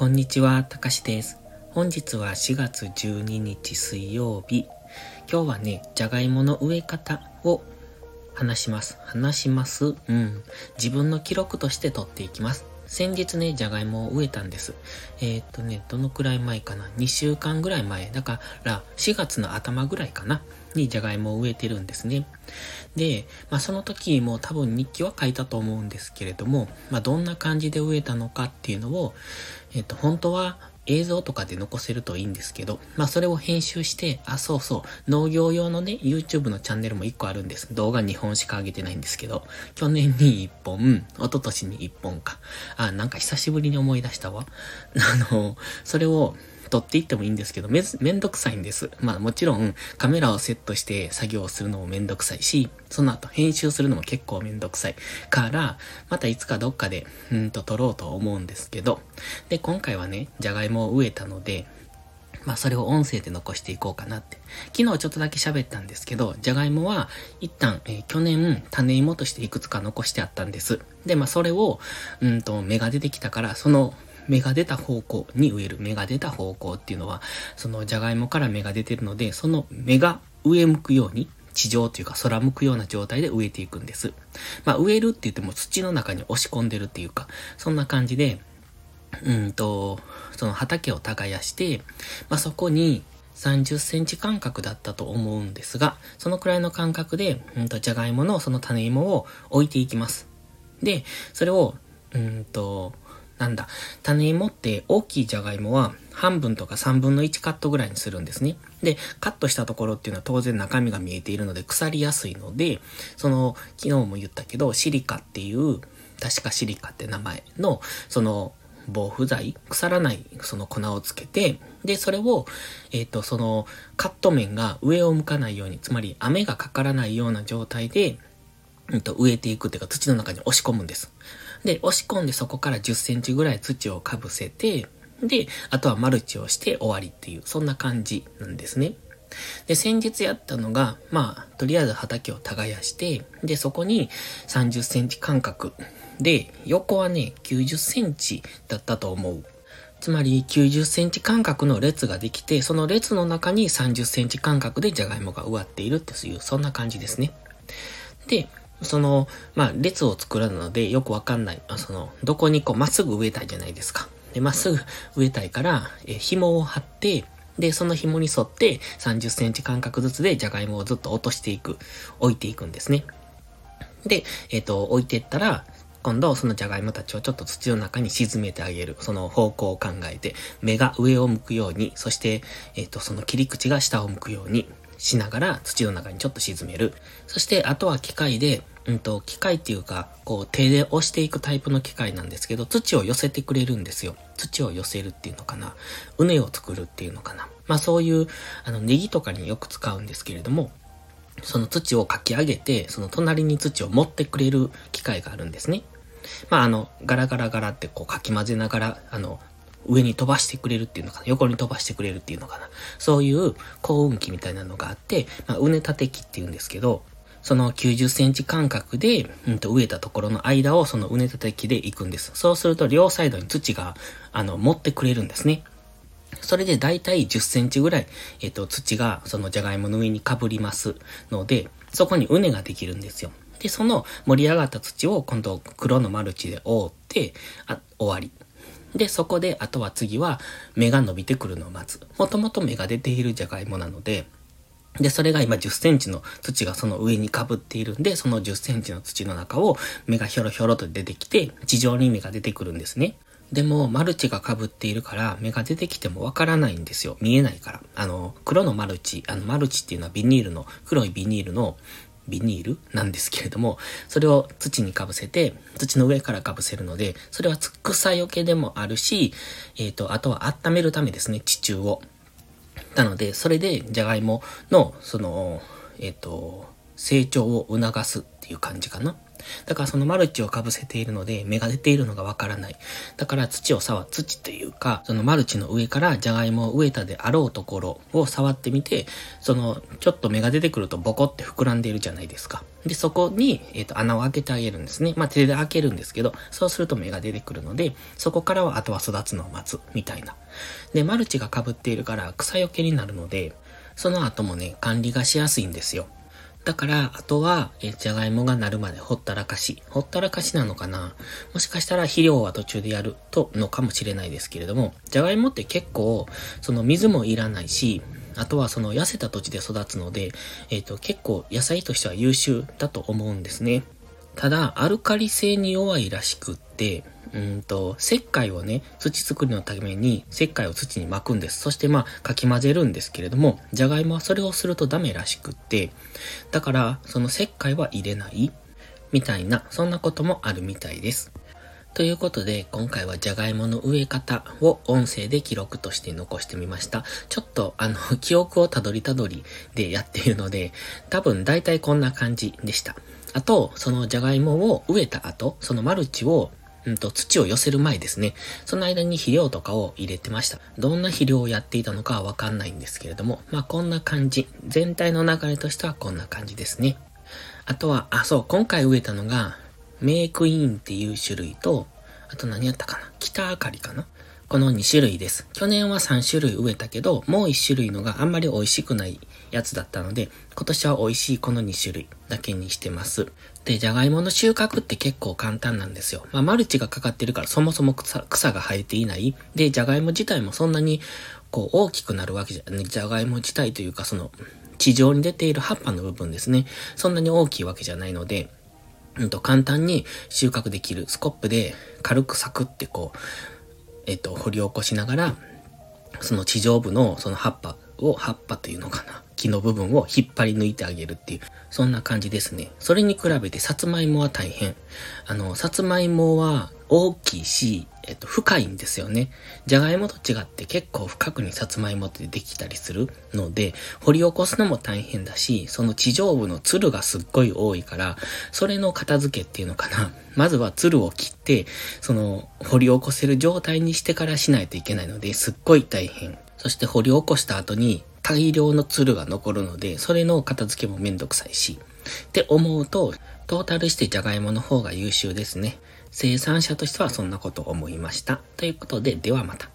こんにちは、たかしです。本日は4月12日水曜日。今日はね、じゃがいもの植え方を話します。話します。うん。自分の記録として取っていきます。先日ね、じゃがいもを植えたんです。えー、っとね、どのくらい前かな ?2 週間ぐらい前。だから4月の頭ぐらいかな？にじゃがいもを植えてるんですね。で、まあその時も多分日記は書いたと思うんですけれども、まあどんな感じで植えたのかっていうのを、えっと、本当は映像とかで残せるといいんですけど、まあそれを編集して、あ、そうそう、農業用のね、YouTube のチャンネルも1個あるんです。動画2本しか上げてないんですけど、去年に1本、一昨年に1本か。あ、なんか久しぶりに思い出したわ。あの、それを、撮っていってもいいんですけど、め、めんどくさいんです。まあもちろんカメラをセットして作業するのもめんどくさいし、その後編集するのも結構めんどくさいから、またいつかどっかで、うんと撮ろうと思うんですけど、で、今回はね、じゃがいもを植えたので、まあそれを音声で残していこうかなって。昨日ちょっとだけ喋ったんですけど、じゃがいもは一旦、えー、去年種芋としていくつか残してあったんです。で、まあそれを、うんと芽が出てきたから、その芽が出た方向に植える。芽が出た方向っていうのは、そのじゃがいもから芽が出てるので、その芽が上向くように、地上というか空向くような状態で植えていくんです。まあ植えるって言っても土の中に押し込んでるっていうか、そんな感じで、うんと、その畑を耕して、まあそこに30センチ間隔だったと思うんですが、そのくらいの間隔で、うんと、じゃがいものその種芋を置いていきます。で、それを、うんと、なんだ、種芋って大きいじゃがいもは半分とか3分の1カットぐらいにするんですね。で、カットしたところっていうのは当然中身が見えているので腐りやすいので、その、昨日も言ったけど、シリカっていう、確かシリカって名前の、その、防腐剤、腐らないその粉をつけて、で、それを、えっ、ー、と、その、カット面が上を向かないように、つまり雨がかからないような状態で、うんと、植えていくっていうか土の中に押し込むんです。で、押し込んでそこから10センチぐらい土をかぶせて、で、あとはマルチをして終わりっていう、そんな感じなんですね。で、先日やったのが、まあ、とりあえず畑を耕して、で、そこに30センチ間隔で、横はね、90センチだったと思う。つまり90センチ間隔の列ができて、その列の中に30センチ間隔でジャガイモが植わっているっていう、そんな感じですね。で、その、まあ、列を作るのでよくわかんない。まあその、どこにこう、まっすぐ植えたいじゃないですか。で、まっすぐ植えたいから、え、紐を張って、で、その紐に沿って30センチ間隔ずつでじゃがいもをずっと落としていく、置いていくんですね。で、えっ、ー、と、置いてったら、今度そのじゃがいもたちをちょっと土の中に沈めてあげる。その方向を考えて、目が上を向くように、そして、えっ、ー、と、その切り口が下を向くようにしながら土の中にちょっと沈める。そして、あとは機械で、うんと、機械っていうか、こう手で押していくタイプの機械なんですけど、土を寄せてくれるんですよ。土を寄せるっていうのかな。畝を作るっていうのかな。まあそういう、あの、ネギとかによく使うんですけれども、その土をかき上げて、その隣に土を持ってくれる機械があるんですね。まああの、ガラガラガラってこうかき混ぜながら、あの、上に飛ばしてくれるっていうのかな？横に飛ばしてくれるっていうのかな？そういう幸運機みたいなのがあって、まあ、畝立て機って言うんですけど、その90センチ間隔で、うんと植えたところの間をその畝立て器で行くんです。そうすると両サイドに土が、あの、持ってくれるんですね。それでだいたい10センチぐらい、えっ、と、土がそのじゃがいもの上に被りますので、そこに畝ができるんですよ。で、その盛り上がった土を今度黒のマルチで覆って、あ、終わり。で、そこで、あとは次は芽が伸びてくるのを待つ。もともと芽が出ているじゃがいもなので、で、それが今10センチの土がその上に被っているんで、その10センチの土の中を芽がひょろひょろと出てきて、地上に芽が出てくるんですね。でも、マルチが被っているから、芽が出てきてもわからないんですよ。見えないから。あの、黒のマルチ、あの、マルチっていうのはビニールの、黒いビニールの、ビニールなんですけれども、それを土にかぶせて、土の上からかぶせるので、それは草よけでもあるし、えっ、ー、と、あとは温めるためですね、地中を。なので、それで、じゃがいもの、その、えっ、ー、と、成長を促すっていう感じかな。だからそのマルチを被せているので芽が出ているのがわからない。だから土を触、土というか、そのマルチの上からジャガイモを植えたであろうところを触ってみて、そのちょっと芽が出てくるとボコって膨らんでいるじゃないですか。で、そこに、えっ、ー、と、穴を開けてあげるんですね。まあ、手で開けるんですけど、そうすると芽が出てくるので、そこからはあとは育つのを待つ、みたいな。で、マルチが被っているから草よけになるので、その後もね、管理がしやすいんですよ。だから、あとは、え、じゃがいもがなるまでほったらかし。ほったらかしなのかな？もしかしたら肥料は途中でやると、のかもしれないですけれども、じゃがいもって結構、その水もいらないし、あとはその痩せた土地で育つので、えっ、ー、と、結構野菜としては優秀だと思うんですね。ただ、アルカリ性に弱いらしくって、うんと、石灰をね、土作りのために石灰を土に巻くんです。そしてまあ、かき混ぜるんですけれども、じゃがいもはそれをするとダメらしくって、だから、その石灰は入れない、みたいな、そんなこともあるみたいです。ということで、今回はじゃがいもの植え方を音声で記録として残してみました。ちょっと、あの、記憶をたどりたどりでやっているので、多分大体こんな感じでした。あと、そのじゃがいもを植えた後、そのマルチをうんと、土を寄せる前ですね。その間に肥料とかを入れてました。どんな肥料をやっていたのかはわかんないんですけれども、まあこんな感じ。全体の流れとしてはこんな感じですね。あとは、あ、そう、今回植えたのが、メイクインっていう種類と、あと何やったかな？北あかりかな？この2種類です。去年は3種類植えたけど、もう1種類のがあんまり美味しくないやつだったので、今年は美味しいこの2種類だけにしてます。で、じゃがいもの収穫って結構簡単なんですよ。まあ、マルチがかかってるからそもそも草草が生えていない。で、じゃがいも自体もそんなにこう大きくなるわけじゃ、じゃがいも自体というかその地上に出ている葉っぱの部分ですね。そんなに大きいわけじゃないので、うんと簡単に収穫できるスコップで軽くサクってこう、えっと、掘り起こしながら、その地上部のその葉っぱを、葉っぱというのかな。木の部分を引っ張り抜いてあげるっていう、そんな感じですね。それに比べてさつまいもは大変。あの、さつまいもは大きいし、えっと、深いんですよね。じゃがいもと違って結構深くにさつまいもってできたりするので、掘り起こすのも大変だし、その地上部のつるがすっごい多いから、それの片付けっていうのかな。まずはつるを切って、その、掘り起こせる状態にしてからしないといけないので、すっごい大変。そして掘り起こした後に大量のツルが残るので、それの片付けもめんどくさいし。って思うと、トータルしてジャガイモの方が優秀ですね。生産者としてはそんなことを思いました。ということで、ではまた。